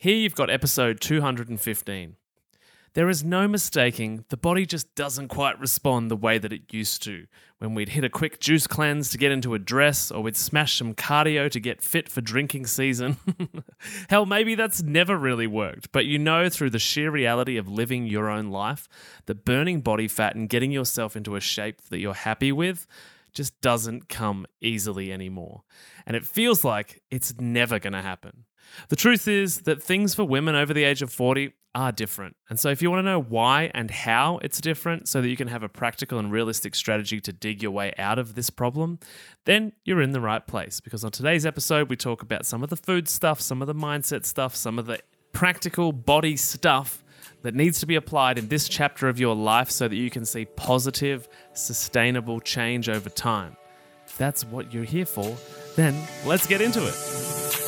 Here you've got episode 215. There is no mistaking the body just doesn't quite respond the way that it used to. When we'd hit a quick juice cleanse to get into a dress, or we'd smash some cardio to get fit for drinking season. Hell, maybe that's never really worked, but you know through the sheer reality of living your own life that burning body fat and getting yourself into a shape that you're happy with just doesn't come easily anymore. And it feels like it's never going to happen. The truth is that things for women over the age of 40 are different. And so, if you want to know why and how it's different so that you can have a practical and realistic strategy to dig your way out of this problem, then you're in the right place. Because on today's episode, we talk about some of the food stuff, some of the mindset stuff, some of the practical body stuff that needs to be applied in this chapter of your life so that you can see positive, sustainable change over time. If that's what you're here for, then let's get into it.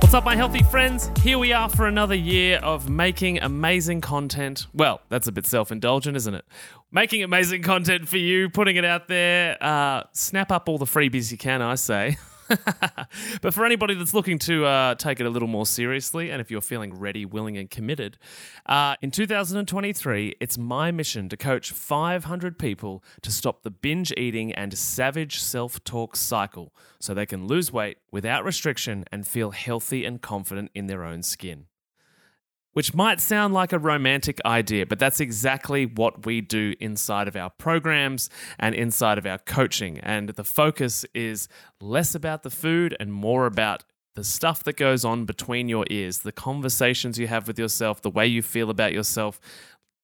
What's up, my healthy friends? Here we are for another year of making amazing content. Well, that's a bit self indulgent, isn't it? Making amazing content for you, putting it out there. Uh, snap up all the freebies you can, I say. but for anybody that's looking to uh, take it a little more seriously, and if you're feeling ready, willing, and committed, uh, in 2023, it's my mission to coach 500 people to stop the binge eating and savage self talk cycle so they can lose weight without restriction and feel healthy and confident in their own skin which might sound like a romantic idea, but that's exactly what we do inside of our programs and inside of our coaching. And the focus is less about the food and more about the stuff that goes on between your ears, the conversations you have with yourself, the way you feel about yourself,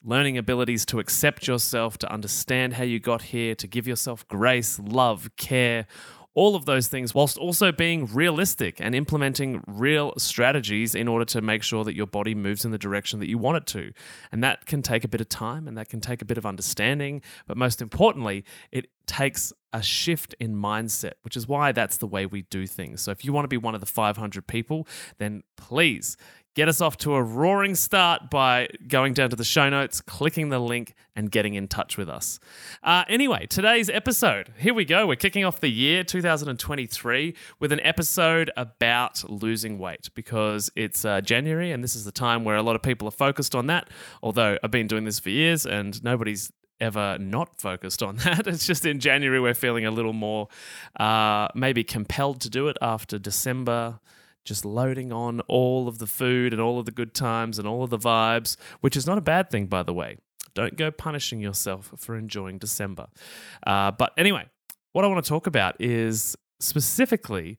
learning abilities to accept yourself, to understand how you got here, to give yourself grace, love, care all of those things, whilst also being realistic and implementing real strategies in order to make sure that your body moves in the direction that you want it to. And that can take a bit of time and that can take a bit of understanding. But most importantly, it takes a shift in mindset, which is why that's the way we do things. So if you want to be one of the 500 people, then please Get us off to a roaring start by going down to the show notes, clicking the link, and getting in touch with us. Uh, anyway, today's episode, here we go. We're kicking off the year 2023 with an episode about losing weight because it's uh, January and this is the time where a lot of people are focused on that. Although I've been doing this for years and nobody's ever not focused on that. It's just in January we're feeling a little more uh, maybe compelled to do it after December just loading on all of the food and all of the good times and all of the vibes, which is not a bad thing, by the way. Don't go punishing yourself for enjoying December. Uh, but anyway, what I want to talk about is specifically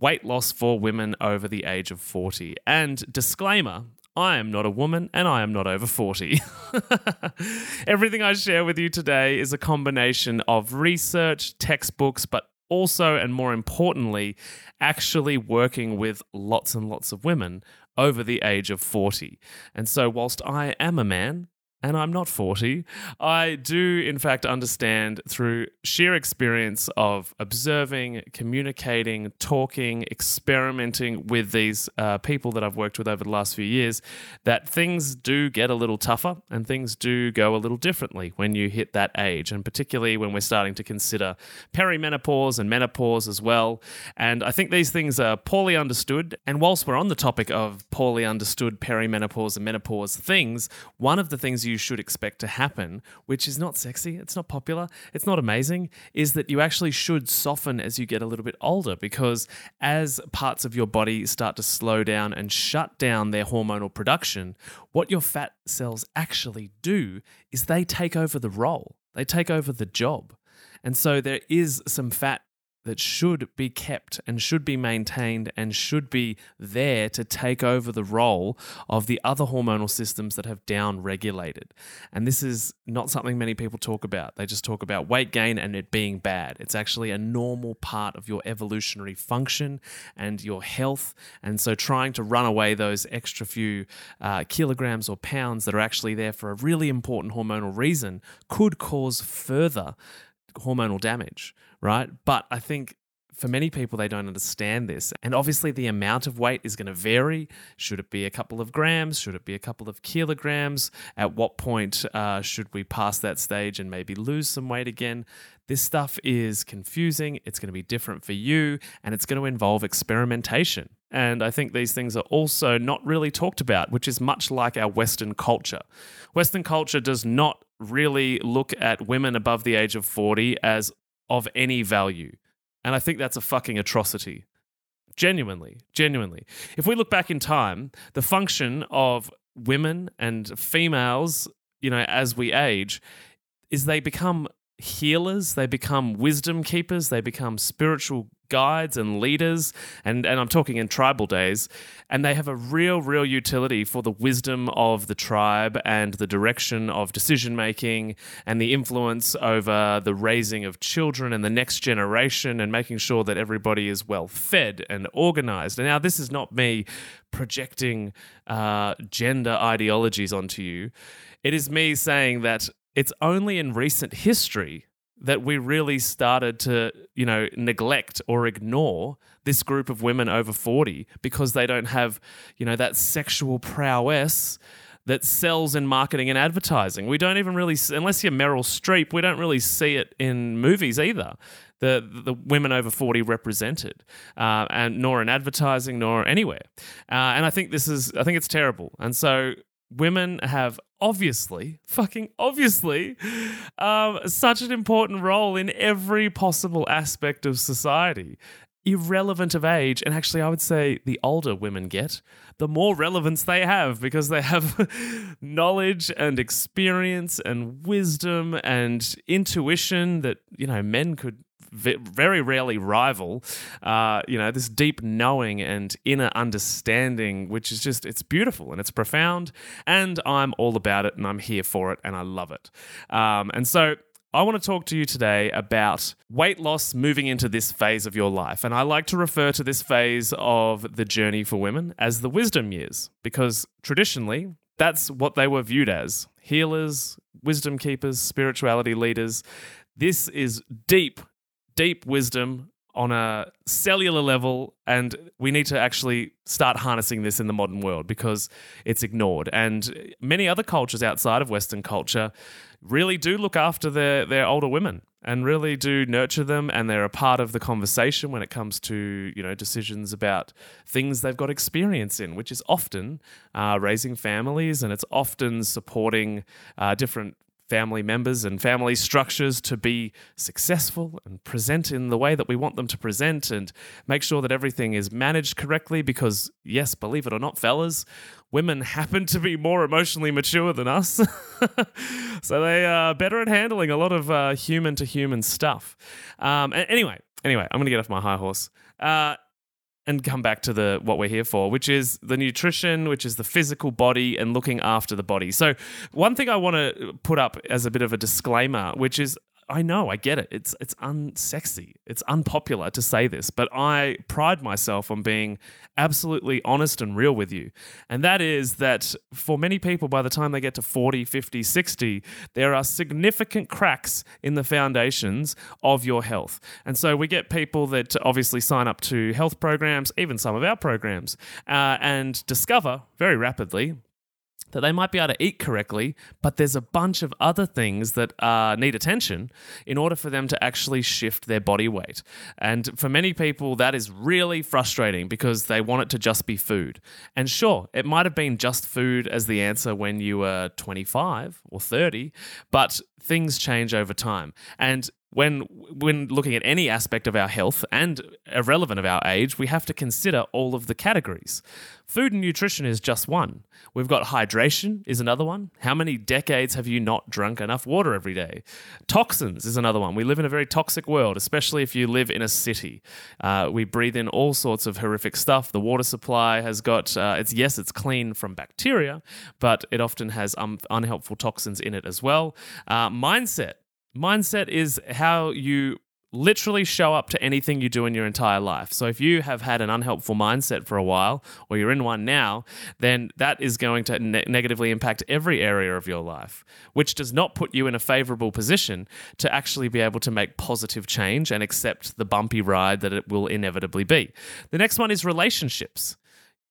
weight loss for women over the age of 40. And disclaimer, I am not a woman and I am not over 40. Everything I share with you today is a combination of research, textbooks, but also, and more importantly, actually working with lots and lots of women over the age of 40. And so, whilst I am a man, and I'm not 40, I do, in fact, understand through sheer experience of observing, communicating, talking, experimenting with these uh, people that I've worked with over the last few years that things do get a little tougher and things do go a little differently when you hit that age. And particularly when we're starting to consider perimenopause and menopause as well. And I think these things are poorly understood. And whilst we're on the topic of poorly understood perimenopause and menopause things, one of the things you you should expect to happen, which is not sexy, it's not popular, it's not amazing, is that you actually should soften as you get a little bit older because as parts of your body start to slow down and shut down their hormonal production, what your fat cells actually do is they take over the role, they take over the job. And so there is some fat that should be kept and should be maintained and should be there to take over the role of the other hormonal systems that have down regulated. And this is not something many people talk about. They just talk about weight gain and it being bad. It's actually a normal part of your evolutionary function and your health. And so trying to run away those extra few uh, kilograms or pounds that are actually there for a really important hormonal reason could cause further hormonal damage, right? But I think for many people, they don't understand this. And obviously, the amount of weight is going to vary. Should it be a couple of grams? Should it be a couple of kilograms? At what point uh, should we pass that stage and maybe lose some weight again? This stuff is confusing. It's going to be different for you, and it's going to involve experimentation. And I think these things are also not really talked about, which is much like our Western culture. Western culture does not really look at women above the age of 40 as of any value. And I think that's a fucking atrocity. Genuinely, genuinely. If we look back in time, the function of women and females, you know, as we age, is they become healers, they become wisdom keepers, they become spiritual guides and leaders, and, and I'm talking in tribal days, and they have a real, real utility for the wisdom of the tribe and the direction of decision making and the influence over the raising of children and the next generation and making sure that everybody is well fed and organized. And now, this is not me projecting uh, gender ideologies onto you. It is me saying that it's only in recent history that we really started to, you know, neglect or ignore this group of women over 40 because they don't have, you know, that sexual prowess that sells in marketing and advertising. We don't even really, unless you're Meryl Streep, we don't really see it in movies either. The, the women over 40 represented, uh, and nor in advertising nor anywhere. Uh, and I think this is, I think it's terrible. And so women have obviously, fucking obviously, um, such an important role in every possible aspect of society. Irrelevant of age, and actually, I would say the older women get, the more relevance they have because they have knowledge and experience and wisdom and intuition that, you know, men could very rarely rival. Uh, you know, this deep knowing and inner understanding, which is just, it's beautiful and it's profound. And I'm all about it and I'm here for it and I love it. Um, and so, I want to talk to you today about weight loss moving into this phase of your life. And I like to refer to this phase of the journey for women as the wisdom years, because traditionally, that's what they were viewed as healers, wisdom keepers, spirituality leaders. This is deep deep wisdom on a cellular level, and we need to actually start harnessing this in the modern world because it's ignored. And many other cultures outside of Western culture really do look after their, their older women and really do nurture them and they're a part of the conversation when it comes to you know decisions about things they've got experience in which is often uh, raising families and it's often supporting uh, different family members and family structures to be successful and present in the way that we want them to present and make sure that everything is managed correctly because, yes, believe it or not, fellas, women happen to be more emotionally mature than us. so they are better at handling a lot of human to human stuff. Um, anyway, anyway, I'm going to get off my high horse. Uh, and come back to the what we're here for, which is the nutrition, which is the physical body and looking after the body. So, one thing I want to put up as a bit of a disclaimer, which is I know, I get it. It's it's unsexy. It's unpopular to say this, but I pride myself on being absolutely honest and real with you. And that is that for many people by the time they get to 40, 50, 60, there are significant cracks in the foundations of your health. And so we get people that obviously sign up to health programs, even some of our programs, uh, and discover very rapidly that they might be able to eat correctly, but there's a bunch of other things that uh, need attention in order for them to actually shift their body weight. And for many people, that is really frustrating because they want it to just be food. And sure, it might have been just food as the answer when you were 25 or 30, but things change over time. And when when looking at any aspect of our health and irrelevant of our age, we have to consider all of the categories. Food and nutrition is just one. We've got hydration is another one. How many decades have you not drunk enough water every day? Toxins is another one. We live in a very toxic world, especially if you live in a city. Uh, we breathe in all sorts of horrific stuff. The water supply has got uh, it's yes, it's clean from bacteria, but it often has um, unhelpful toxins in it as well. Uh, mindset Mindset is how you literally show up to anything you do in your entire life. So if you have had an unhelpful mindset for a while or you're in one now, then that is going to ne- negatively impact every area of your life, which does not put you in a favorable position to actually be able to make positive change and accept the bumpy ride that it will inevitably be. The next one is relationships.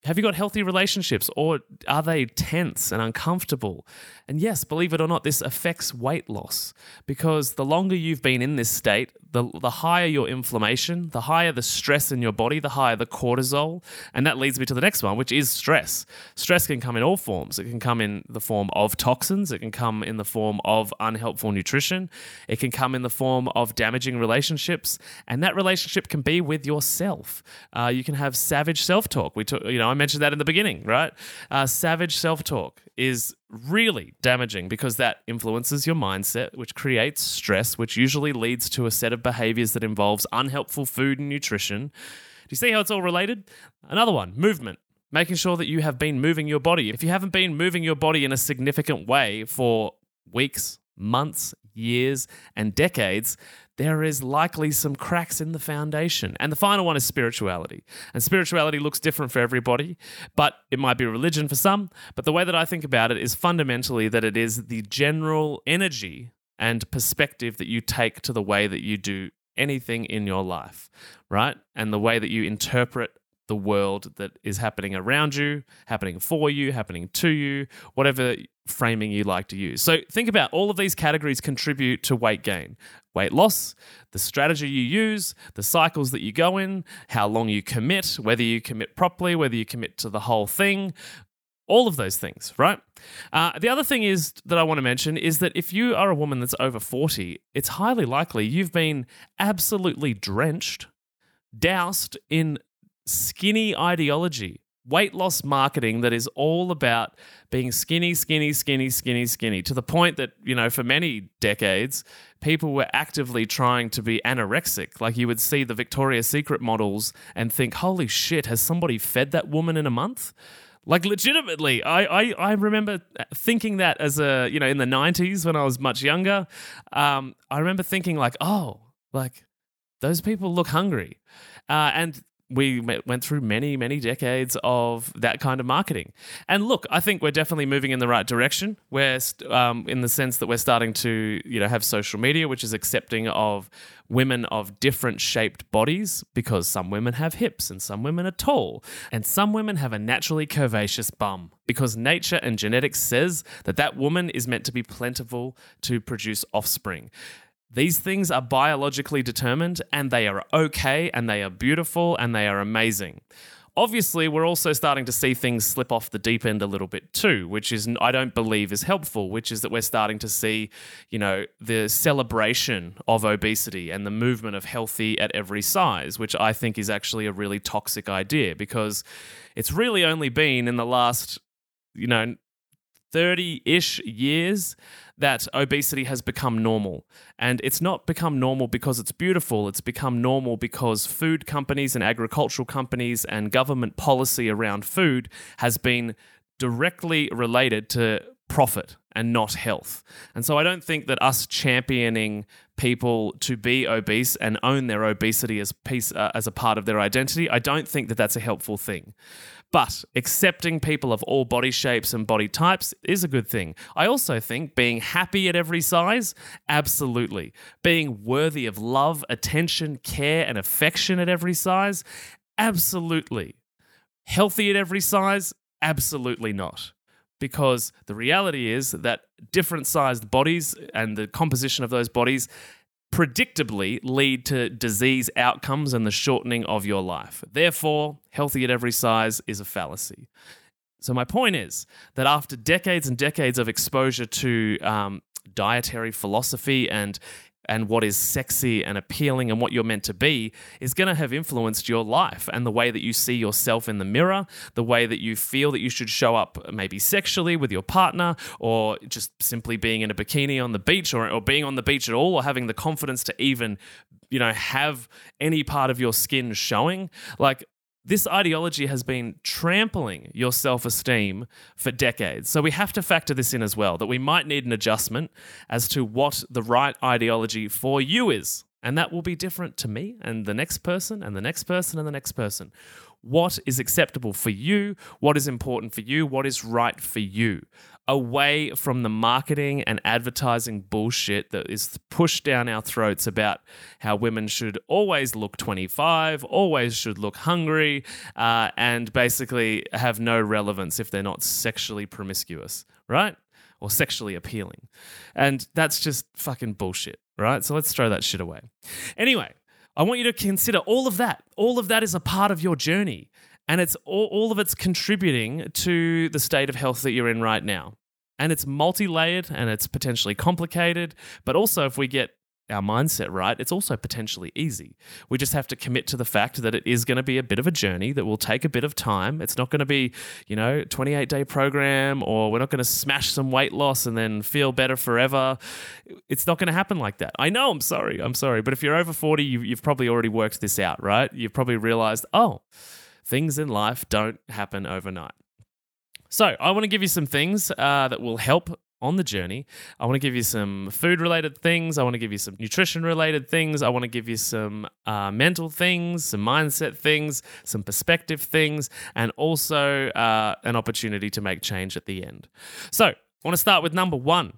Have you got healthy relationships or are they tense and uncomfortable? And yes, believe it or not, this affects weight loss because the longer you've been in this state, the, the higher your inflammation, the higher the stress in your body, the higher the cortisol. And that leads me to the next one, which is stress. Stress can come in all forms. It can come in the form of toxins, it can come in the form of unhelpful nutrition, it can come in the form of damaging relationships. And that relationship can be with yourself. Uh, you can have savage self talk. We took, you know, I mentioned that in the beginning, right? Uh, savage self talk is really damaging because that influences your mindset, which creates stress, which usually leads to a set of behaviors that involves unhelpful food and nutrition. Do you see how it's all related? Another one movement. Making sure that you have been moving your body. If you haven't been moving your body in a significant way for weeks, months, years, and decades, there is likely some cracks in the foundation. And the final one is spirituality. And spirituality looks different for everybody, but it might be religion for some. But the way that I think about it is fundamentally that it is the general energy and perspective that you take to the way that you do anything in your life, right? And the way that you interpret the world that is happening around you, happening for you, happening to you, whatever framing you like to use. So think about all of these categories contribute to weight gain. Weight loss, the strategy you use, the cycles that you go in, how long you commit, whether you commit properly, whether you commit to the whole thing, all of those things, right? Uh, the other thing is that I want to mention is that if you are a woman that's over 40, it's highly likely you've been absolutely drenched, doused in skinny ideology, weight loss marketing that is all about being skinny, skinny, skinny, skinny, skinny, to the point that, you know, for many decades, people were actively trying to be anorexic. Like you would see the Victoria's Secret models and think, holy shit, has somebody fed that woman in a month? Like legitimately, I, I, I remember thinking that as a you know in the '90s when I was much younger. Um, I remember thinking like, oh, like those people look hungry, uh, and we went through many, many decades of that kind of marketing. And look, I think we're definitely moving in the right direction. We're um, in the sense that we're starting to, you know, have social media, which is accepting of women of different shaped bodies because some women have hips and some women are tall and some women have a naturally curvaceous bum because nature and genetics says that that woman is meant to be plentiful to produce offspring. These things are biologically determined and they are okay and they are beautiful and they are amazing. Obviously, we're also starting to see things slip off the deep end a little bit too, which is I don't believe is helpful, which is that we're starting to see, you know, the celebration of obesity and the movement of healthy at every size, which I think is actually a really toxic idea because it's really only been in the last, you know, 30 ish years that obesity has become normal. And it's not become normal because it's beautiful, it's become normal because food companies and agricultural companies and government policy around food has been directly related to profit and not health. And so I don't think that us championing people to be obese and own their obesity as piece uh, as a part of their identity, I don't think that that's a helpful thing. But accepting people of all body shapes and body types is a good thing. I also think being happy at every size, absolutely. Being worthy of love, attention, care, and affection at every size, absolutely. Healthy at every size, absolutely not because the reality is that different sized bodies and the composition of those bodies predictably lead to disease outcomes and the shortening of your life. Therefore, healthy at every size is a fallacy. So, my point is that after decades and decades of exposure to um, dietary philosophy and and what is sexy and appealing and what you're meant to be is going to have influenced your life and the way that you see yourself in the mirror, the way that you feel that you should show up maybe sexually with your partner or just simply being in a bikini on the beach or, or being on the beach at all or having the confidence to even you know have any part of your skin showing. Like this ideology has been trampling your self esteem for decades. So we have to factor this in as well that we might need an adjustment as to what the right ideology for you is. And that will be different to me and the next person and the next person and the next person. What is acceptable for you? What is important for you? What is right for you? Away from the marketing and advertising bullshit that is pushed down our throats about how women should always look 25, always should look hungry, uh, and basically have no relevance if they're not sexually promiscuous, right? Or sexually appealing. And that's just fucking bullshit, right? So let's throw that shit away. Anyway, I want you to consider all of that. All of that is a part of your journey. And it's all, all of it's contributing to the state of health that you're in right now. And it's multi layered and it's potentially complicated. But also, if we get our mindset right, it's also potentially easy. We just have to commit to the fact that it is going to be a bit of a journey that will take a bit of time. It's not going to be, you know, 28 day program or we're not going to smash some weight loss and then feel better forever. It's not going to happen like that. I know, I'm sorry, I'm sorry. But if you're over 40, you, you've probably already worked this out, right? You've probably realized, oh, things in life don't happen overnight. So, I want to give you some things uh, that will help on the journey. I want to give you some food related things. I want to give you some nutrition related things. I want to give you some uh, mental things, some mindset things, some perspective things, and also uh, an opportunity to make change at the end. So, I want to start with number one.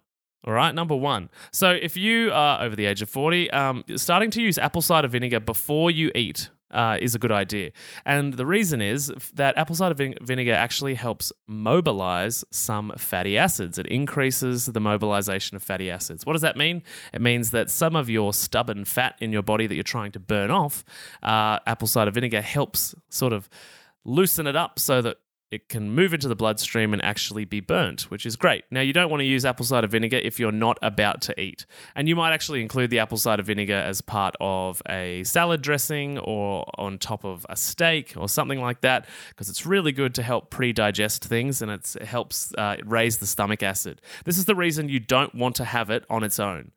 All right, number one. So, if you are over the age of 40, um, starting to use apple cider vinegar before you eat uh, is a good idea. And the reason is that apple cider vin- vinegar actually helps mobilize some fatty acids. It increases the mobilization of fatty acids. What does that mean? It means that some of your stubborn fat in your body that you're trying to burn off, uh, apple cider vinegar helps sort of loosen it up so that it can move into the bloodstream and actually be burnt, which is great. Now, you don't want to use apple cider vinegar if you're not about to eat. And you might actually include the apple cider vinegar as part of a salad dressing or on top of a steak or something like that, because it's really good to help pre digest things and it helps uh, raise the stomach acid. This is the reason you don't want to have it on its own.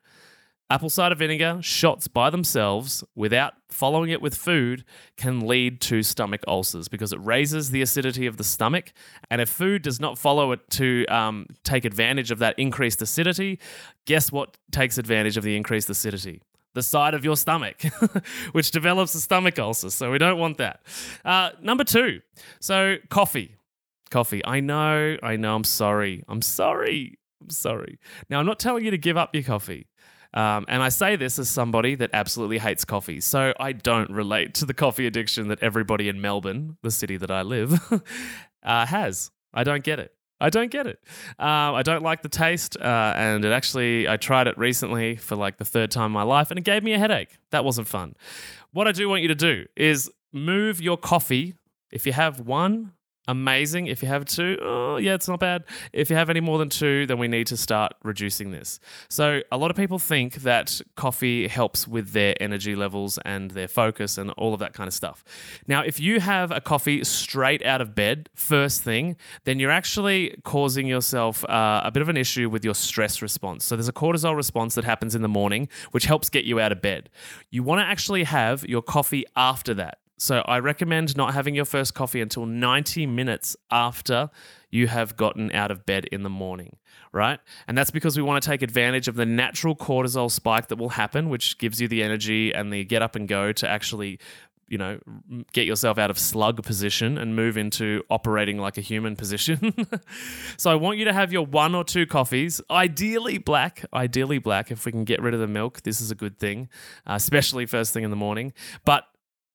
Apple cider vinegar shots by themselves without following it with food can lead to stomach ulcers because it raises the acidity of the stomach. And if food does not follow it to um, take advantage of that increased acidity, guess what takes advantage of the increased acidity? The side of your stomach, which develops a stomach ulcer. So we don't want that. Uh, number two, so coffee. Coffee. I know, I know, I'm sorry. I'm sorry. I'm sorry. Now, I'm not telling you to give up your coffee. Um, and I say this as somebody that absolutely hates coffee. So I don't relate to the coffee addiction that everybody in Melbourne, the city that I live, uh, has. I don't get it. I don't get it. Um, I don't like the taste. Uh, and it actually, I tried it recently for like the third time in my life and it gave me a headache. That wasn't fun. What I do want you to do is move your coffee. If you have one, amazing. If you have two, oh, yeah, it's not bad. If you have any more than two, then we need to start reducing this. So, a lot of people think that coffee helps with their energy levels and their focus and all of that kind of stuff. Now, if you have a coffee straight out of bed, first thing, then you're actually causing yourself uh, a bit of an issue with your stress response. So, there's a cortisol response that happens in the morning, which helps get you out of bed. You want to actually have your coffee after that. So I recommend not having your first coffee until 90 minutes after you have gotten out of bed in the morning, right? And that's because we want to take advantage of the natural cortisol spike that will happen, which gives you the energy and the get up and go to actually you know, get yourself out of slug position and move into operating like a human position. so I want you to have your one or two coffees, ideally black, ideally black. If we can get rid of the milk, this is a good thing, uh, especially first thing in the morning. But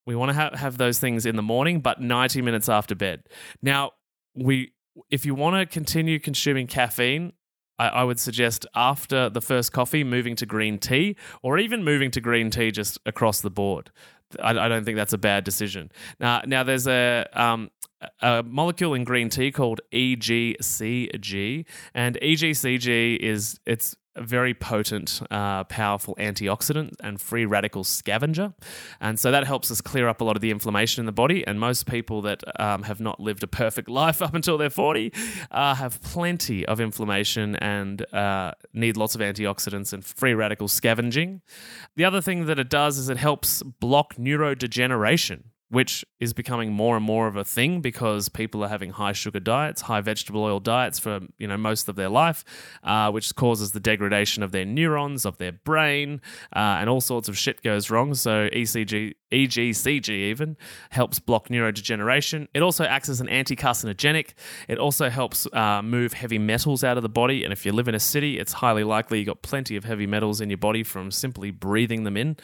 we want to ha- have those things in the morning, but 90 minutes after bed. Now, we if you want to continue consuming caffeine, I, I, would suggest after the first coffee, moving to green tea, or even moving to green tea just across the board. I, I don't think that's a bad decision. Now, now there's a um, a molecule in green tea called EGCG, and EGCG is it's a very potent, uh, powerful antioxidant and free radical scavenger. And so that helps us clear up a lot of the inflammation in the body. And most people that um, have not lived a perfect life up until they're 40 uh, have plenty of inflammation and uh, need lots of antioxidants and free radical scavenging. The other thing that it does is it helps block neurodegeneration which is becoming more and more of a thing because people are having high sugar diets, high vegetable oil diets for you know most of their life, uh, which causes the degradation of their neurons, of their brain, uh, and all sorts of shit goes wrong. So ECG, EGCG even helps block neurodegeneration. It also acts as an anti-carcinogenic. It also helps uh, move heavy metals out of the body, and if you live in a city, it's highly likely you've got plenty of heavy metals in your body from simply breathing them in.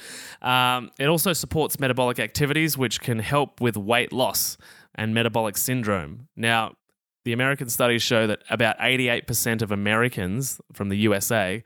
Um, it also supports metabolic activities, which can help with weight loss and metabolic syndrome. Now, the American studies show that about 88% of Americans from the USA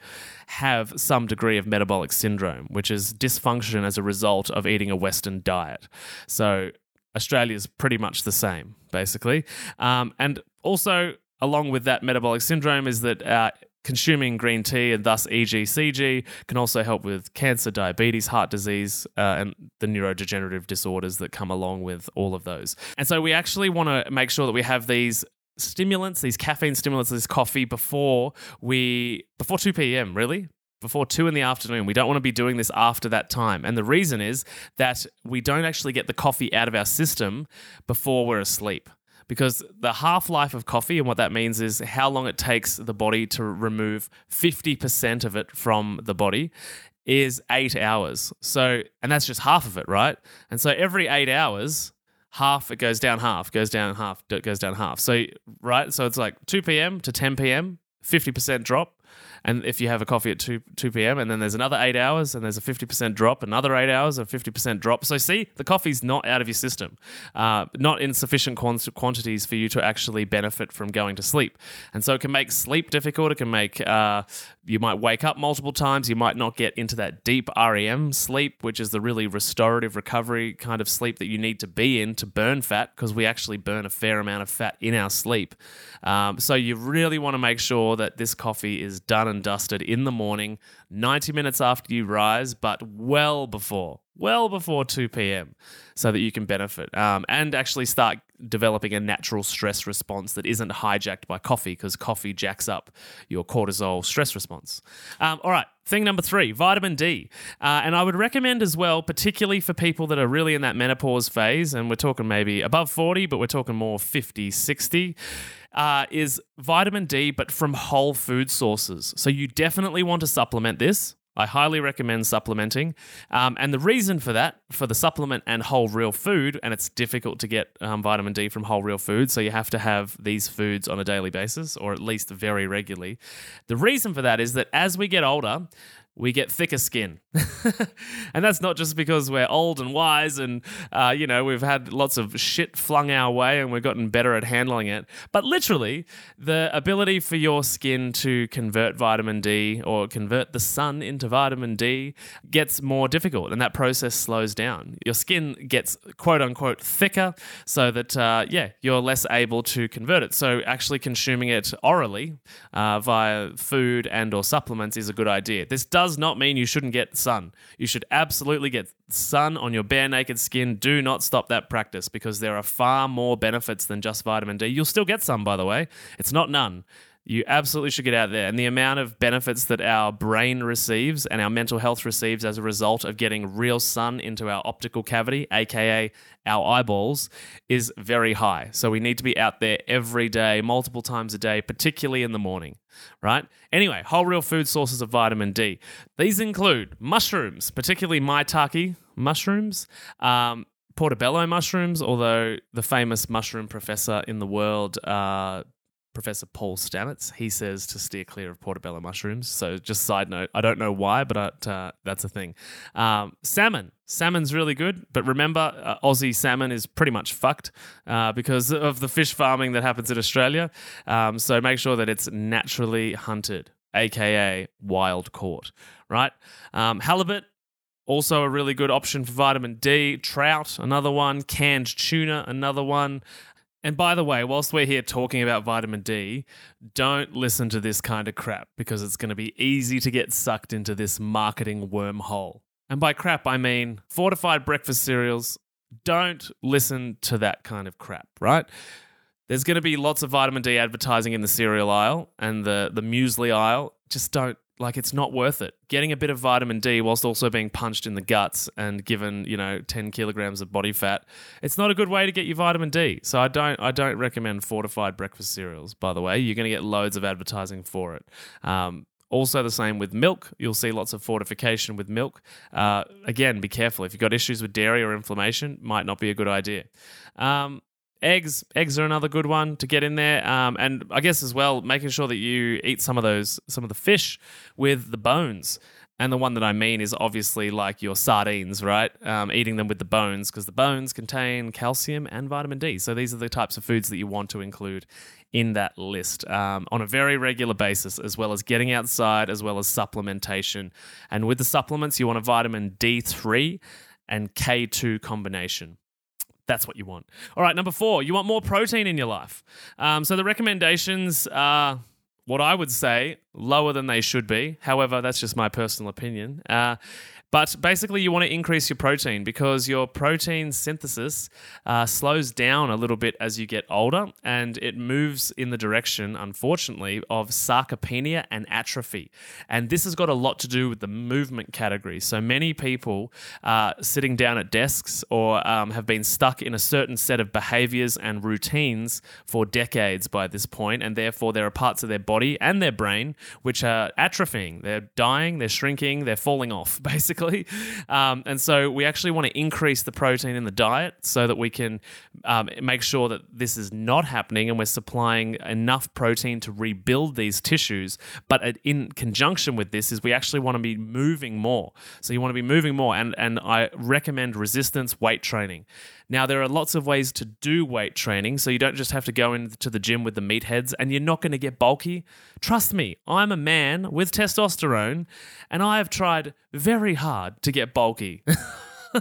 have some degree of metabolic syndrome, which is dysfunction as a result of eating a Western diet. So, Australia is pretty much the same, basically. Um, and also, along with that metabolic syndrome, is that uh, consuming green tea and thus EGCG can also help with cancer, diabetes, heart disease, uh, and the neurodegenerative disorders that come along with all of those. And so we actually want to make sure that we have these stimulants, these caffeine stimulants, this coffee before we before 2 p.m. really before two in the afternoon. We don't want to be doing this after that time. And the reason is that we don't actually get the coffee out of our system before we're asleep because the half life of coffee, and what that means is how long it takes the body to remove 50% of it from the body, is eight hours. So, and that's just half of it, right? And so every eight hours, half it goes down half, goes down half, goes down half. So, right? So it's like 2 p.m. to 10 p.m., 50% drop. And if you have a coffee at 2, 2 p.m., and then there's another eight hours, and there's a 50% drop, another eight hours, a 50% drop. So, see, the coffee's not out of your system, uh, not in sufficient quant- quantities for you to actually benefit from going to sleep. And so, it can make sleep difficult. It can make uh, you might wake up multiple times. You might not get into that deep REM sleep, which is the really restorative recovery kind of sleep that you need to be in to burn fat, because we actually burn a fair amount of fat in our sleep. Um, so, you really want to make sure that this coffee is done and dusted in the morning, 90 minutes after you rise, but well before, well before 2 p.m., so that you can benefit um, and actually start developing a natural stress response that isn't hijacked by coffee because coffee jacks up your cortisol stress response. Um, all right, thing number three vitamin D. Uh, and I would recommend as well, particularly for people that are really in that menopause phase, and we're talking maybe above 40, but we're talking more 50, 60 uh, is vitamin D, but from whole food sources. So you definitely want to supplement this. I highly recommend supplementing. Um, and the reason for that, for the supplement and whole real food, and it's difficult to get um, vitamin D from whole real food, so you have to have these foods on a daily basis or at least very regularly. The reason for that is that as we get older, we get thicker skin. and that's not just because we're old and wise and, uh, you know, we've had lots of shit flung our way and we've gotten better at handling it. But literally, the ability for your skin to convert vitamin D or convert the sun into vitamin D gets more difficult and that process slows down. Your skin gets quote unquote thicker so that, uh, yeah, you're less able to convert it. So actually consuming it orally uh, via food and or supplements is a good idea. This does not mean you shouldn't get sun. You should absolutely get sun on your bare naked skin. Do not stop that practice because there are far more benefits than just vitamin D. You'll still get some, by the way. It's not none. You absolutely should get out there. And the amount of benefits that our brain receives and our mental health receives as a result of getting real sun into our optical cavity, aka our eyeballs, is very high. So we need to be out there every day, multiple times a day, particularly in the morning, right? Anyway, whole real food sources of vitamin D. These include mushrooms, particularly maitake mushrooms. Um, portobello mushrooms, although the famous mushroom professor in the world, uh, Professor Paul Stamets. He says to steer clear of portobello mushrooms. So, just side note, I don't know why, but uh, that's a thing. Um, salmon. Salmon's really good, but remember, uh, Aussie salmon is pretty much fucked uh, because of the fish farming that happens in Australia. Um, so, make sure that it's naturally hunted, aka wild caught, right? Um, halibut, also, a really good option for vitamin D. Trout, another one. Canned tuna, another one. And by the way, whilst we're here talking about vitamin D, don't listen to this kind of crap because it's going to be easy to get sucked into this marketing wormhole. And by crap, I mean fortified breakfast cereals. Don't listen to that kind of crap, right? There's going to be lots of vitamin D advertising in the cereal aisle and the, the muesli aisle. Just don't like it's not worth it. Getting a bit of vitamin D whilst also being punched in the guts and given, you know, 10 kilograms of body fat, it's not a good way to get your vitamin D. So I don't I don't recommend fortified breakfast cereals, by the way. You're going to get loads of advertising for it. Um, also, the same with milk. You'll see lots of fortification with milk. Uh, again, be careful. If you've got issues with dairy or inflammation, might not be a good idea. Um, eggs eggs are another good one to get in there. Um, and i guess as well making sure that you eat some of those some of the fish with the bones. And the one that i mean is obviously like your sardines right? Um, eating them with the bones because the bones contain calcium and vitamin d. So these are the types of foods that you want to include in that list um, on a very regular basis as well as getting outside as well as supplementation. And with the supplements you want a vitamin d3 and k2 combination that's what you want. All right, number four, you want more protein in your life. Um, so the recommendations are what I would say lower than they should be. However, that's just my personal opinion. Uh, but basically, you want to increase your protein because your protein synthesis uh, slows down a little bit as you get older and it moves in the direction, unfortunately, of sarcopenia and atrophy. And this has got a lot to do with the movement category. So many people uh, sitting down at desks or um, have been stuck in a certain set of behaviors and routines for decades by this point, and therefore there are parts of their body and their brain which are atrophying. They're dying, they're shrinking, they're falling off, basically basically. Um, and so we actually want to increase the protein in the diet so that we can um, make sure that this is not happening and we're supplying enough protein to rebuild these tissues. But in conjunction with this is we actually want to be moving more. So you want to be moving more. And, and I recommend resistance weight training. Now, there are lots of ways to do weight training, so you don't just have to go into the gym with the meatheads and you're not going to get bulky. Trust me, I'm a man with testosterone and I have tried very hard to get bulky.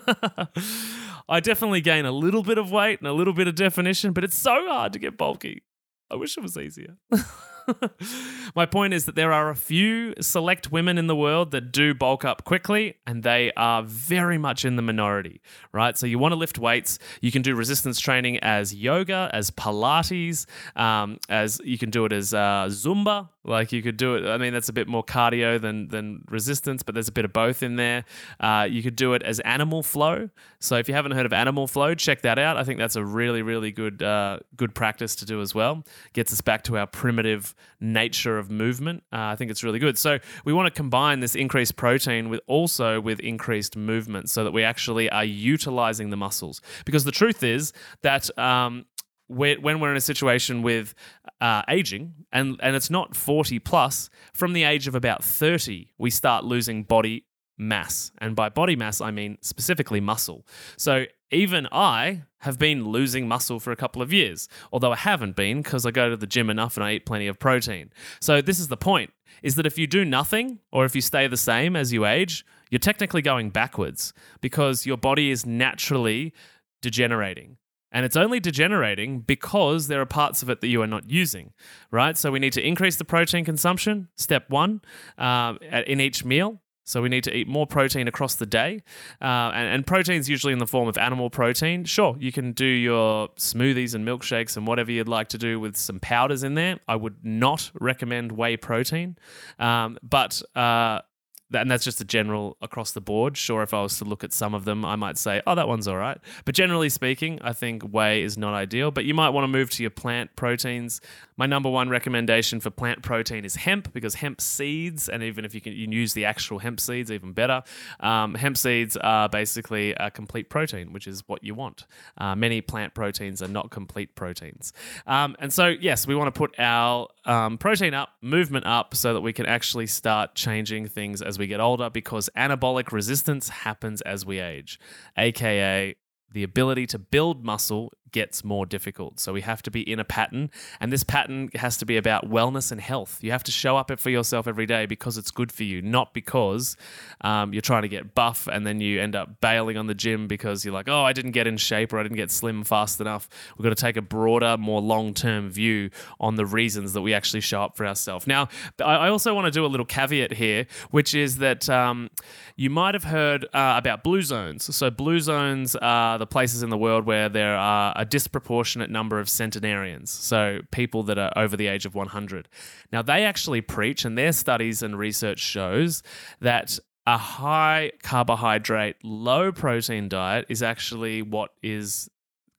I definitely gain a little bit of weight and a little bit of definition, but it's so hard to get bulky. I wish it was easier. My point is that there are a few select women in the world that do bulk up quickly, and they are very much in the minority, right? So you want to lift weights. You can do resistance training as yoga, as Pilates, um, as you can do it as uh, Zumba. Like you could do it. I mean, that's a bit more cardio than than resistance, but there's a bit of both in there. Uh, you could do it as animal flow. So if you haven't heard of animal flow, check that out. I think that's a really really good uh, good practice to do as well. Gets us back to our primitive nature of movement. Uh, I think it's really good. So we want to combine this increased protein with also with increased movement, so that we actually are utilizing the muscles. Because the truth is that um, when we're in a situation with uh, aging, and, and it's not 40 plus, from the age of about 30, we start losing body mass. And by body mass, I mean specifically muscle. So even I have been losing muscle for a couple of years, although I haven't been because I go to the gym enough and I eat plenty of protein. So this is the point is that if you do nothing or if you stay the same as you age, you're technically going backwards because your body is naturally degenerating. And it's only degenerating because there are parts of it that you are not using, right? So we need to increase the protein consumption, step one, um, in each meal. So we need to eat more protein across the day. Uh, and, and protein is usually in the form of animal protein. Sure, you can do your smoothies and milkshakes and whatever you'd like to do with some powders in there. I would not recommend whey protein. Um, but uh, and that's just a general across the board. Sure, if I was to look at some of them, I might say, oh, that one's all right. But generally speaking, I think whey is not ideal. But you might want to move to your plant proteins. My number one recommendation for plant protein is hemp because hemp seeds, and even if you can, you can use the actual hemp seeds, even better. Um, hemp seeds are basically a complete protein, which is what you want. Uh, many plant proteins are not complete proteins. Um, and so, yes, we want to put our um, protein up, movement up, so that we can actually start changing things as we get older because anabolic resistance happens as we age, aka the ability to build muscle gets more difficult. So we have to be in a pattern, and this pattern has to be about wellness and health. You have to show up for yourself every day because it's good for you, not because um, you're trying to get buff and then you end up bailing on the gym because you're like, oh, I didn't get in shape or I didn't get slim fast enough. We've got to take a broader, more long term view on the reasons that we actually show up for ourselves. Now, I also want to do a little caveat here, which is that um, you might have heard uh, about blue zones. So, blue zones are the places in the world where there are a disproportionate number of centenarians, so people that are over the age of 100. Now, they actually preach, and their studies and research shows that a high carbohydrate, low protein diet is actually what is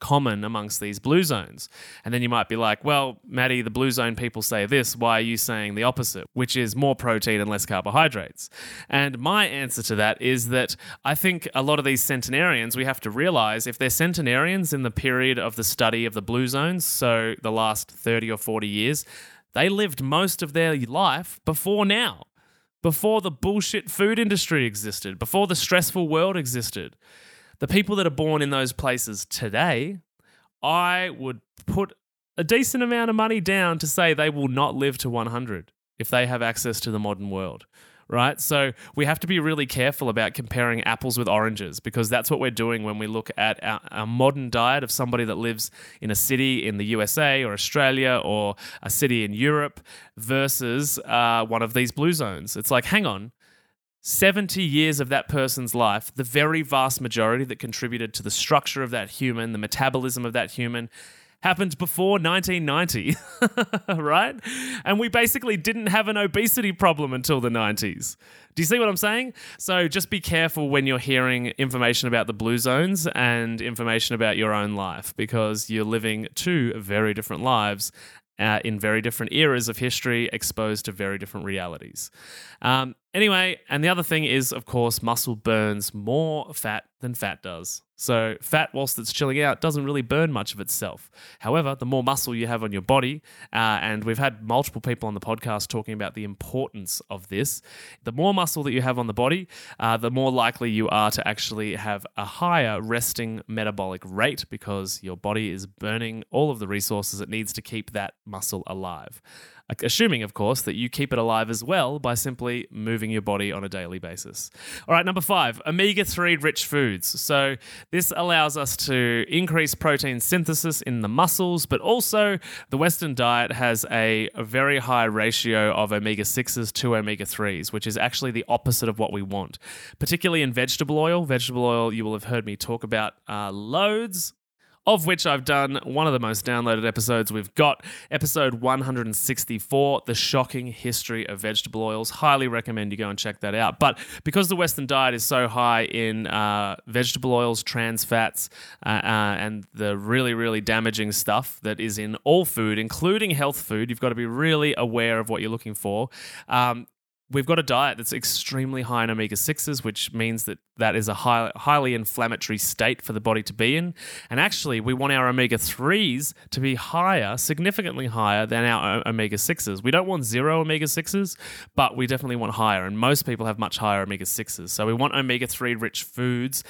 common amongst these blue zones. And then you might be like, well, Maddie, the blue zone people say this. Why are you saying the opposite, which is more protein and less carbohydrates? And my answer to that is that I think a lot of these centenarians, we have to realize if they're centenarians in the period of the study of the blue zones, so the last 30 or 40 years, they lived most of their life before now. Before the bullshit food industry existed, before the stressful world existed the people that are born in those places today, I would put a decent amount of money down to say they will not live to 100 if they have access to the modern world. Right. So we have to be really careful about comparing apples with oranges because that's what we're doing when we look at our, our, modern diet of somebody that lives in a city in the USA or Australia or a city in Europe versus uh, one of these blue zones. It's like, hang on, 70 years of that person's life, the very vast majority that contributed to the structure of that human, the metabolism of that human, happened before 1990, right? And we basically didn't have an obesity problem until the 90s. Do you see what I'm saying? So just be careful when you're hearing information about the blue zones and information about your own life because you're living two very different lives uh, in very different eras of history, exposed to very different realities. Um, anyway, and the other thing is, of course, muscle burns more fat than fat does. So, fat, whilst it's chilling out, doesn't really burn much of itself. However, the more muscle you have on your body, uh, and we've had multiple people on the podcast talking about the importance of this, the more muscle that you have on the body, uh, the more likely you are to actually have a higher resting metabolic rate because your body is burning all of the resources it needs to keep that muscle alive assuming, of course, that you keep it alive as well by simply moving your body on a daily basis. All right, number five, omega 3 rich foods. So, this allows us to increase protein synthesis in the muscles, but also the Western diet has a, a very high ratio of omega 6s to omega 3s, which is actually the opposite of what we want, particularly in vegetable oil. Vegetable oil, you will have heard me talk about uh, loads of which I've done one of the most downloaded episodes we've got, episode 164, The Shocking History of Vegetable Oils. Highly recommend you go and check that out. But because the Western diet is so high in uh, vegetable oils, trans fats, uh, uh, and the really, really damaging stuff that is in all food, including health food, you've got to be really aware of what you're looking for. Um, we've got a diet that's extremely high in omega 6s, which means that that is a high, highly inflammatory state for the body to be in. And actually, we want our omega 3s to be higher, significantly higher than our omega 6s. We don't want zero omega 6s, but we definitely want higher. And most people have much higher omega 6s. So we want omega 3 rich foods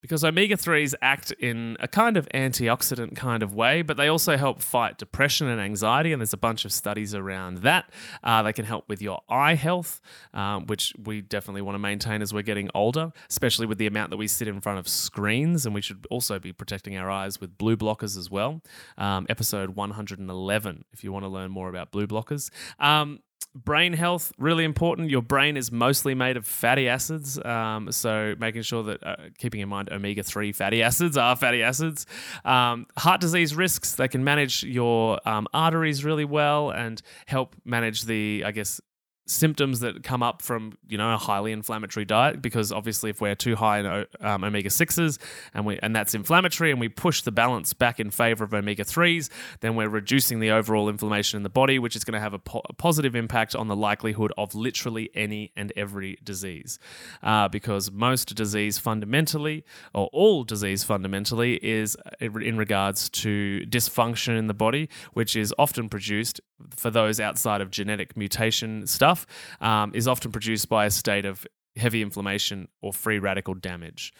because omega 3s act in a kind of antioxidant kind of way, but they also help fight depression and anxiety. And there's a bunch of studies around that. Uh, they can help with your eye health, um, which we definitely want to maintain as we're getting older, especially with the amount that we sit in front of screens. And we should also be protecting our eyes with blue blockers as well. Um, episode 111, if you want to learn more about blue blockers. Um, brain health really important. Your brain is mostly made of fatty acids um, so making sure that uh, keeping in mind omega-3 fatty acids are fatty acids. Um, heart disease risks they can manage your um, arteries really well and help manage the i guess symptoms that come up from you know a highly inflammatory diet because obviously if we're too high in um, omega 6s and we and that's inflammatory and we push the balance back in favor of omega 3s then we're reducing the overall inflammation in the body which is going to have a, po- a positive impact on the likelihood of literally any and every disease. Uh, because most disease fundamentally or all disease fundamentally is in regards to dysfunction in the body which is often produced for those outside of genetic mutation stuff, um, is often produced by a state of heavy inflammation or free radical damage.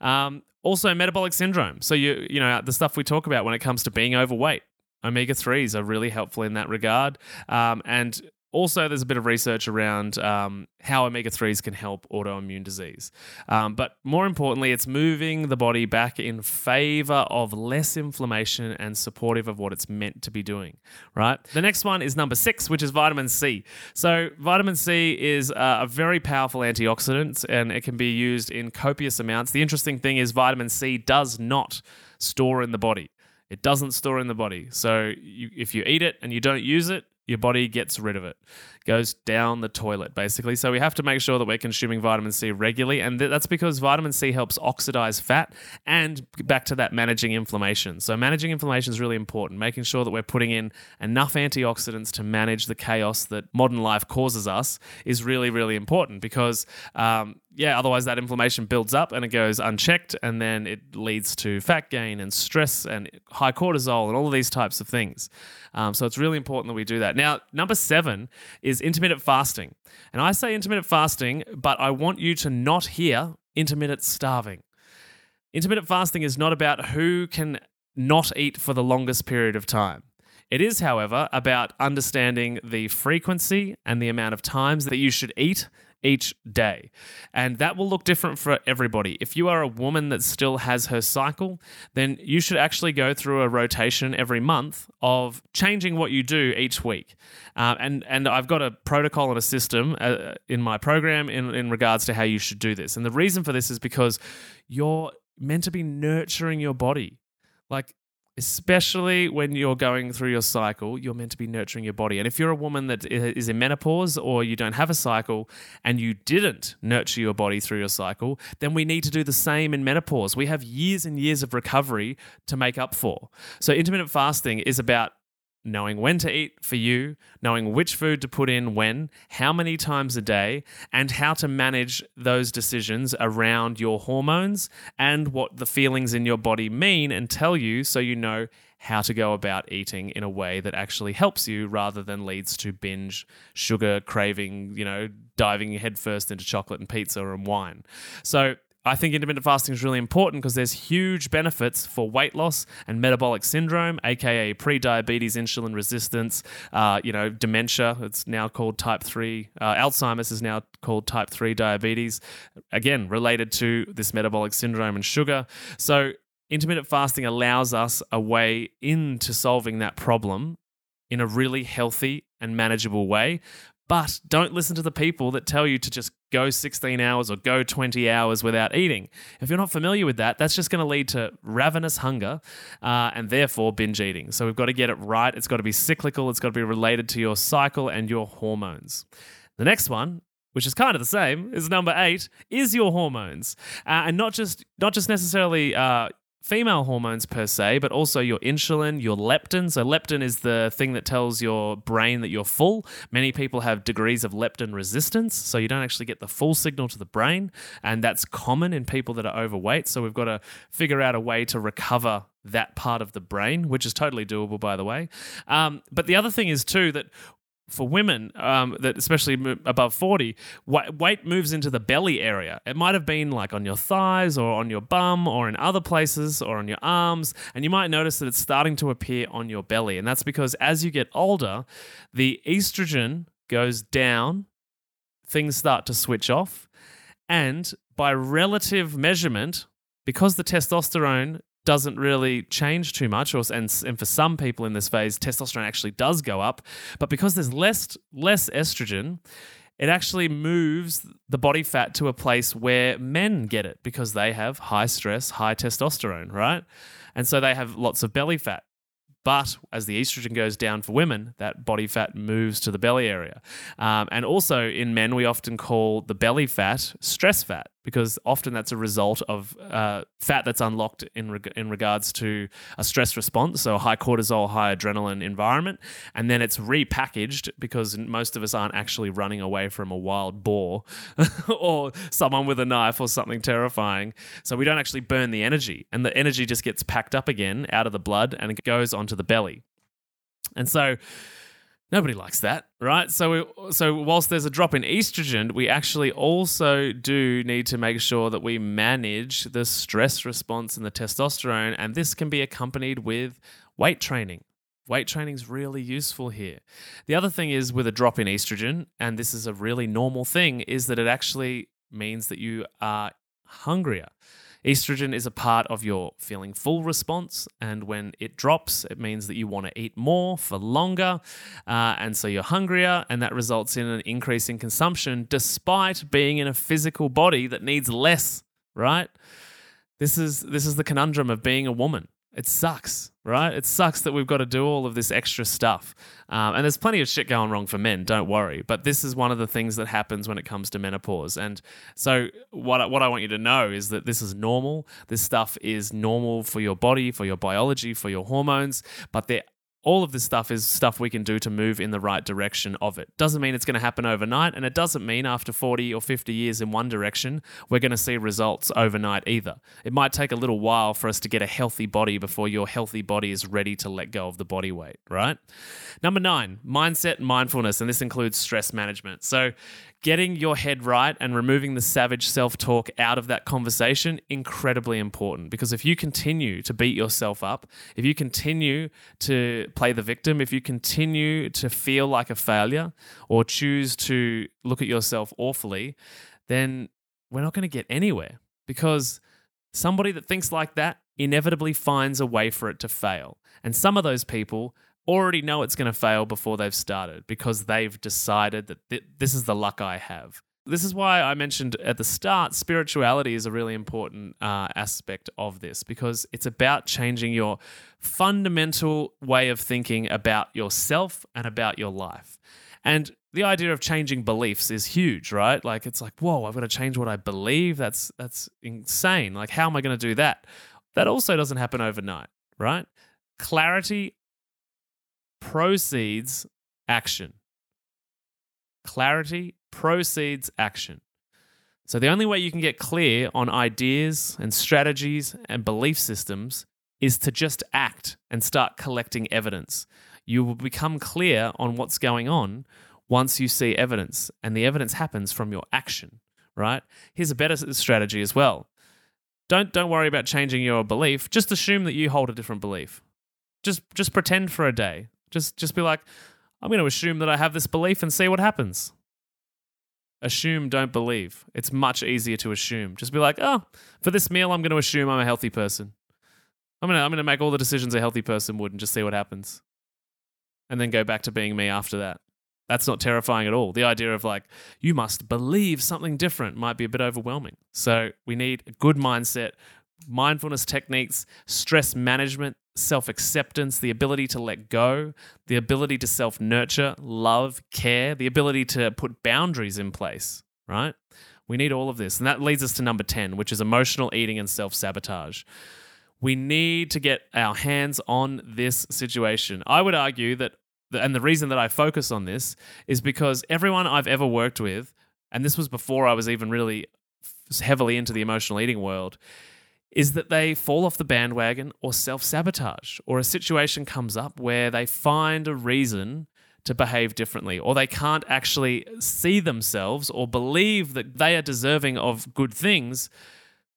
Um, also, metabolic syndrome. So you you know the stuff we talk about when it comes to being overweight. Omega threes are really helpful in that regard, um, and also, there's a bit of research around um, how omega 3s can help autoimmune disease. Um, but more importantly, it's moving the body back in favor of less inflammation and supportive of what it's meant to be doing, right? The next one is number six, which is vitamin C. So, vitamin C is uh, a very powerful antioxidant and it can be used in copious amounts. The interesting thing is, vitamin C does not store in the body. It doesn't store in the body. So you, if you eat it and you don't use it, your body gets rid of it goes down the toilet basically so we have to make sure that we're consuming vitamin c regularly and th- that's because vitamin c helps oxidize fat and back to that managing inflammation so managing inflammation is really important making sure that we're putting in enough antioxidants to manage the chaos that modern life causes us is really really important because um, yeah, otherwise that inflammation builds up and it goes unchecked, and then it leads to fat gain and stress and high cortisol and all of these types of things. Um, so it's really important that we do that. Now, number seven is intermittent fasting. And I say intermittent fasting, but I want you to not hear intermittent starving. Intermittent fasting is not about who can not eat for the longest period of time. It is, however, about understanding the frequency and the amount of times that you should eat each day. And that will look different for everybody. If you are a woman that still has her cycle, then you should actually go through a rotation every month of changing what you do each week. Uh, and, and I've got a protocol and a system uh, in my program in, in regards to how you should do this. And the reason for this is because you're meant to be nurturing your body. Like especially when you're going through your cycle, you're meant to be nurturing your body. And if you're a woman that is in menopause or you don't have a cycle and you didn't nurture your body through your cycle, then we need to do the same in menopause. We have years and years of recovery to make up for. So, intermittent fasting is about knowing when to eat for you, knowing which food to put in when, how many times a day, and how to manage those decisions around your hormones and what the feelings in your body mean and tell you so you know how to go about eating in a way that actually helps you rather than leads to binge, sugar craving, you know, diving headfirst into chocolate and pizza and wine. So, I think intermittent fasting is really important because there's huge benefits for weight loss and metabolic syndrome, aka pre-diabetes, insulin resistance, uh, you know, dementia. It's now called type three. Uh, Alzheimer's is now called type three diabetes. Again, related to this metabolic syndrome and sugar. So intermittent fasting allows us a way into solving that problem in a really healthy and manageable way but don't listen to the people that tell you to just go 16 hours or go 20 hours without eating. If you're not familiar with that, that's just going to lead to ravenous hunger uh, and therefore binge eating. So we've got to get it right. It's got to be cyclical, it's got to be related to your cycle and your hormones. The next one which is kind of the same, is number eight, is your hormones, uh, and not just not just necessarily uh, female hormones per se, but also your insulin, your leptin. So, leptin is the thing that tells your brain that you're full. Many people have degrees of leptin resistance, so you don't actually get the full signal to the brain. And that's common in people that are overweight. So, we've got to figure out a way to recover that part of the brain, which is totally doable, by the way. Um, but the other thing is, too, that for women um, that especially above 40 weight moves into the belly area. It might have been like on your thighs or on your bum or in other places or on your arms and you might notice that it's starting to appear on your belly and that's because as you get older the estrogen goes down things start to switch off and by relative measurement because the testosterone doesn't really change too much, or and, and for some people in this phase, testosterone actually does go up. But because there's less less estrogen, it actually moves the body fat to a place where men get it because they have high stress, high testosterone, right? And so they have lots of belly fat. But as the estrogen goes down for women, that body fat moves to the belly area. Um, and also in men, we often call the belly fat stress fat because often that's a result of uh, fat that's unlocked in, reg- in regards to a stress response, so a high cortisol, high adrenaline environment. And then it's repackaged because most of us aren't actually running away from a wild boar or someone with a knife or something terrifying. So we don't actually burn the energy. And the energy just gets packed up again out of the blood and it goes onto the belly. And so Nobody likes that, right? So, we, so whilst there's a drop in estrogen, we actually also do need to make sure that we manage the stress response and the testosterone, and this can be accompanied with weight training. Weight training is really useful here. The other thing is with a drop in estrogen, and this is a really normal thing, is that it actually means that you are hungrier. Estrogen is a part of your feeling full response, and when it drops, it means that you want to eat more for longer, uh, and so you're hungrier, and that results in an increase in consumption despite being in a physical body that needs less, right? This is this is the conundrum of being a woman It sucks, right? It sucks that we've got to do all of this extra stuff. Um, and there's plenty of shit going wrong for men, don't worry. But this is one of the things that happens when it comes to menopause. And so, what, I- what I want you to know is that this is normal. This stuff is normal for your body, for your biology, for your hormones. But there all of this stuff is stuff we can do to move in the right direction of it. Doesn't mean it's going to happen overnight, and it doesn't mean after 40 or 50 years in one direction, we're going to see results overnight either. It might take a little while for us to get a healthy body before your healthy body is ready to let go of the body weight, right? Number nine, mindset and mindfulness, and this includes stress management. So, getting your head right and removing the savage self talk out of that conversation incredibly important. Because if you continue to beat yourself up if you continue to play the victim if you continue to feel like a failure or choose to look at yourself awfully then we're not going to get anywhere. Because somebody that thinks like that inevitably finds a way for it to fail. And some of those people already know it's going to fail before they've started because they've decided that th- this is the luck I have. This is why I mentioned at the start spirituality is a really important uh, aspect of this because it's about changing your fundamental way of thinking about yourself and about your life. And the idea of changing beliefs is huge, right? Like it's like, whoa, I've got to change what I believe. That's that's insane. Like, how am I going to do that? That also doesn't happen overnight, right? Clarity proceeds action. Clarity proceeds action. So, the only way you can get clear on ideas and strategies and belief systems is to just act and start collecting evidence. You will become clear on what's going on once you see evidence, and the evidence happens from your action, right? Here's a better strategy as well. Don't, don't worry about changing your belief. Just assume that you hold a different belief. Just, just pretend for a day just just be like, I'm going to assume that I have this belief and see what happens. Assume, don't believe. It's much easier to assume. Just be like, oh, for this meal, I'm going to assume I'm a healthy person. I'm going to I'm going to make all the decisions a healthy person would and just see what happens. And then go back to being me after that. That's not terrifying at all. The idea of like, you must believe something different might be a bit overwhelming. So we need a good mindset, mindfulness techniques, stress management, self acceptance, the ability to let go, the ability to self nurture, love, care, the ability to put boundaries in place, right? We need all of this. And that leads us to number 10, which is emotional eating and self sabotage. We need to get our hands on this situation. I would argue that, and the reason that I focus on this is because everyone I've ever worked with, and this was before I was even really heavily into the emotional eating world, is that they fall off the bandwagon or self sabotage, or a situation comes up where they find a reason to behave differently, or they can't actually see themselves or believe that they are deserving of good things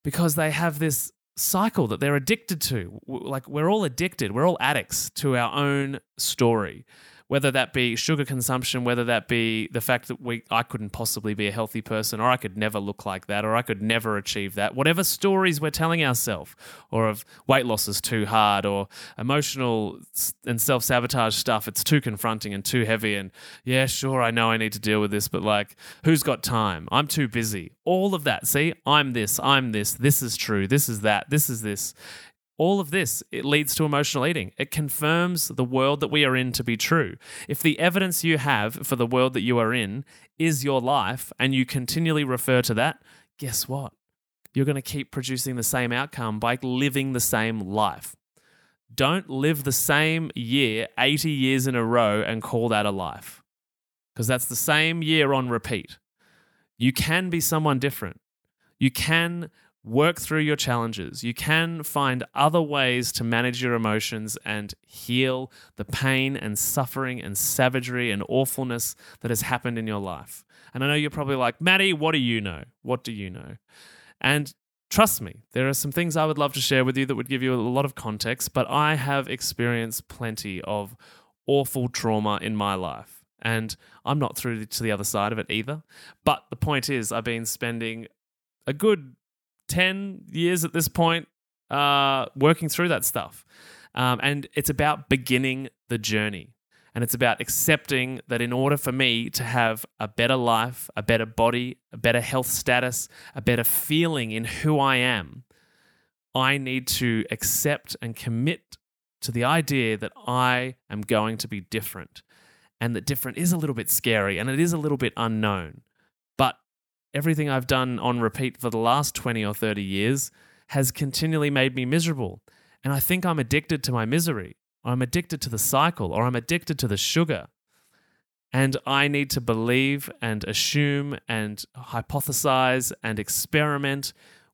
because they have this cycle that they're addicted to. Like we're all addicted, we're all addicts to our own story whether that be sugar consumption, whether that be the fact that we I couldn't possibly be a healthy person, or I could never look like that, or I could never achieve that. Whatever stories we're telling ourselves, or of weight loss is too hard, or emotional and self sabotage stuff, it's too confronting and too heavy. And yeah, sure, I know I need to deal with this, but like, who's got time? I'm too busy. All of that. See, I'm this, I'm this, this is true, this is that, this is this all of this it leads to emotional eating. It confirms the world that we are in to be true. If the evidence you have for the world that you are in is your life and you continually refer to that guess what? You're going to keep producing the same outcome by living the same life. Don't live the same year 80 years in a row and call that a life because that's the same year on repeat. You can be someone different. You can work through your challenges. You can find other ways to manage your emotions and heal the pain and suffering and savagery and awfulness that has happened in your life. And I know you're probably like, Matty, what do you know? What do you know? And trust me, there are some things I would love to share with you that would give you a lot of context, but I have experienced plenty of awful trauma in my life. And I'm not through to the other side of it either. But the point is, I've been spending a good 10 years at this point uh, working through that stuff. Um, and it's about beginning the journey. And it's about accepting that in order for me to have a better life, a better body, a better health status, a better feeling in who I am, I need to accept and commit to the idea that I am going to be different and that different is a little bit scary and it is a little bit unknown. Everything I've done on repeat for the last 20 or 30 years has continually made me miserable. And I think I'm addicted to my misery. or I'm addicted to the cycle or I'm addicted to the sugar. And I need to believe and assume and hypothesize and experiment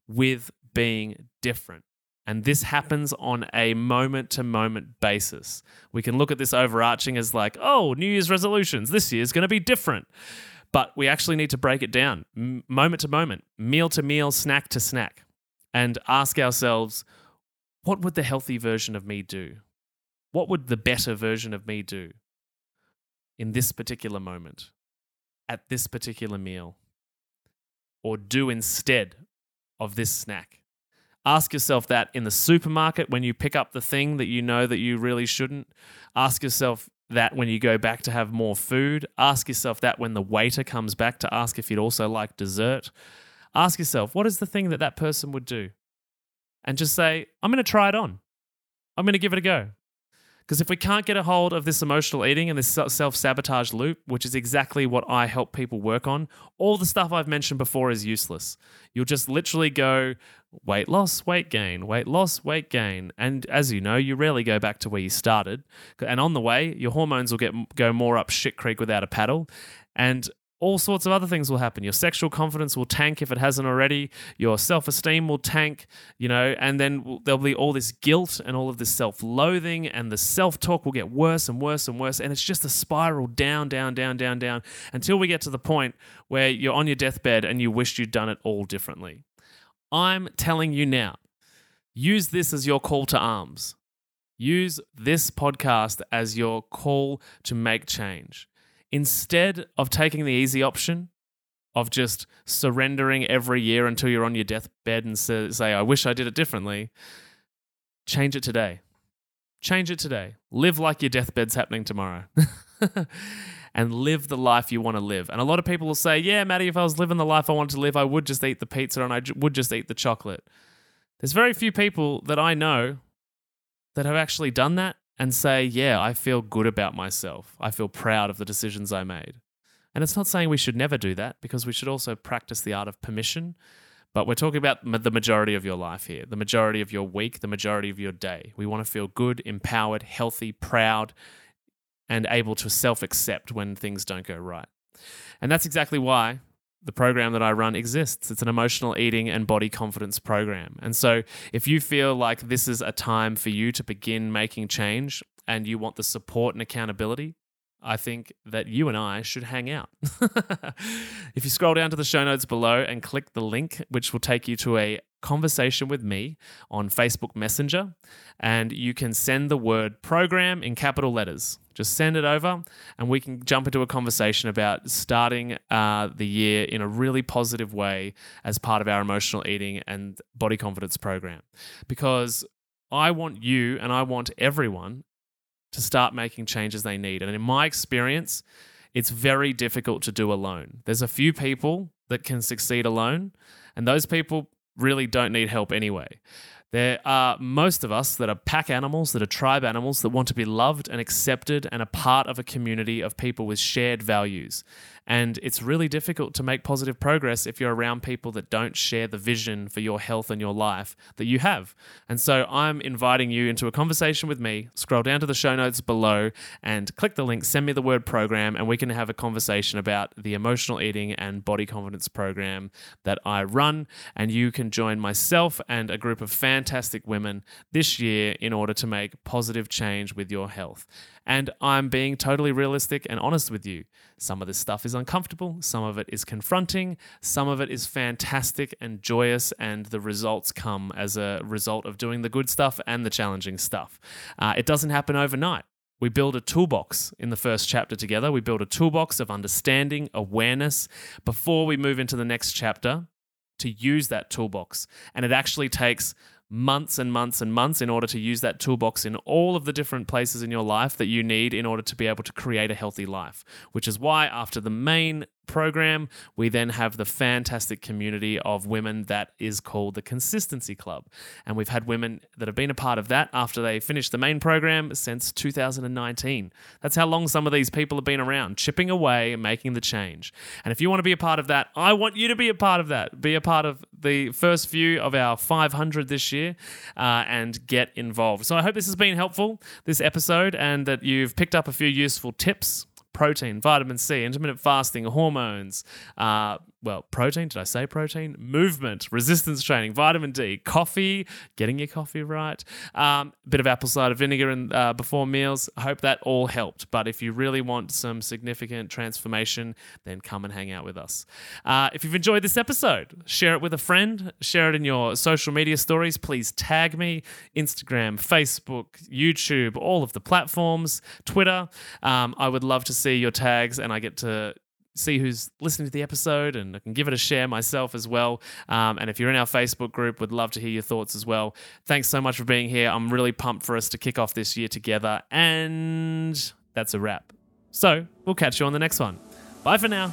with being different. And this happens on a moment to moment basis. We can look at this overarching as like, oh, New Year's resolutions. This year is going to be different. But we actually need to break it down moment to moment, meal to meal, snack to snack, and ask ourselves, what would the healthy version of me do? What would the better version of me do in this particular moment, at this particular meal, or do instead of this snack? Ask yourself that in the supermarket when you pick up the thing that you know that you really shouldn't. Ask yourself that when you go back to have more food. Ask yourself that when the waiter comes back to ask if you'd also like dessert. Ask yourself, what is the thing that that person would do? And just say, I'm going to try it on. I'm going to give it a go. Because if we can't get a hold of this emotional eating and this self sabotage loop, which is exactly what I help people work on, all the stuff I've mentioned before is useless. You'll just literally go weight loss, weight gain, weight loss, weight gain. And as you know, you rarely go back to where you started. And on the way, your hormones will get go more up shit creek without a paddle. And all sorts of other things will happen. Your sexual confidence will tank if it hasn't already. Your self esteem will tank, you know, and then there'll be all this guilt and all of this self loathing, and the self talk will get worse and worse and worse. And it's just a spiral down, down, down, down, down until we get to the point where you're on your deathbed and you wished you'd done it all differently. I'm telling you now, use this as your call to arms. Use this podcast as your call to make change instead of taking the easy option of just surrendering every year until you're on your deathbed and say, I wish I did it differently, change it today. Change it today. Live like your deathbed's happening tomorrow. and live the life you want to live. And a lot of people will say, Yeah, Matty, if I was living the life I wanted to live, I would just eat the pizza and I would just eat the chocolate. There's very few people that I know that have actually done that and say, yeah, I feel good about myself. I feel proud of the decisions I made. And it's not saying we should never do that because we should also practice the art of permission. But we're talking about the majority of your life here, the majority of your week, the majority of your day. We want to feel good, empowered, healthy, proud, and able to self accept when things don't go right. And that's exactly why the program that I run exists. It's an emotional eating and body confidence program. And so, if you feel like this is a time for you to begin making change and you want the support and accountability, I think that you and I should hang out. if you scroll down to the show notes below and click the link, which will take you to a conversation with me on Facebook Messenger, and you can send the word program in capital letters. Just send it over, and we can jump into a conversation about starting uh, the year in a really positive way as part of our emotional eating and body confidence program. Because I want you and I want everyone to start making changes they need. And in my experience, it's very difficult to do alone. There's a few people that can succeed alone, and those people really don't need help anyway. There are most of us that are pack animals, that are tribe animals, that want to be loved and accepted and a part of a community of people with shared values. And it's really difficult to make positive progress if you're around people that don't share the vision for your health and your life that you have. And so I'm inviting you into a conversation with me. Scroll down to the show notes below and click the link, send me the word program, and we can have a conversation about the emotional eating and body confidence program that I run. And you can join myself and a group of fantastic women this year in order to make positive change with your health. And I'm being totally realistic and honest with you. Some of this stuff is uncomfortable, some of it is confronting, some of it is fantastic and joyous, and the results come as a result of doing the good stuff and the challenging stuff. Uh, it doesn't happen overnight. We build a toolbox in the first chapter together. We build a toolbox of understanding, awareness before we move into the next chapter to use that toolbox. And it actually takes months and months and months in order to use that toolbox in all of the different places in your life that you need in order to be able to create a healthy life. Which is why, after the main program, we then have the fantastic community of women that is called the Consistency Club. And we've had women that have been a part of that after they finished the main program since 2019. That's how long some of these people have been around, chipping away and making the change. And if you want to be a part of that, I want you to be a part of that. Be a part of the first few of our 500 this year uh, and get involved. So I hope this has been helpful, this episode, and that you've picked up a few useful tips protein, vitamin C, intermittent fasting, hormones, uh, well, protein, did I say protein? Movement, resistance training, vitamin D, coffee, getting your coffee right, um, bit of apple cider vinegar in, uh, before meals. I hope that all helped. But if you really want some significant transformation, then come and hang out with us. Uh, if you've enjoyed this episode, share it with a friend, share it in your social media stories. Please tag me Instagram, Facebook, YouTube, all of the platforms, Twitter. Um, I would love to see your tags and I get to see who's listening to the episode and I can give it a share myself as well. Um, and if you're in our Facebook group, would love to hear your thoughts as well. Thanks so much for being here. I'm really pumped for us to kick off this year together. And that's a wrap. So we'll catch you on the next one. Bye for now.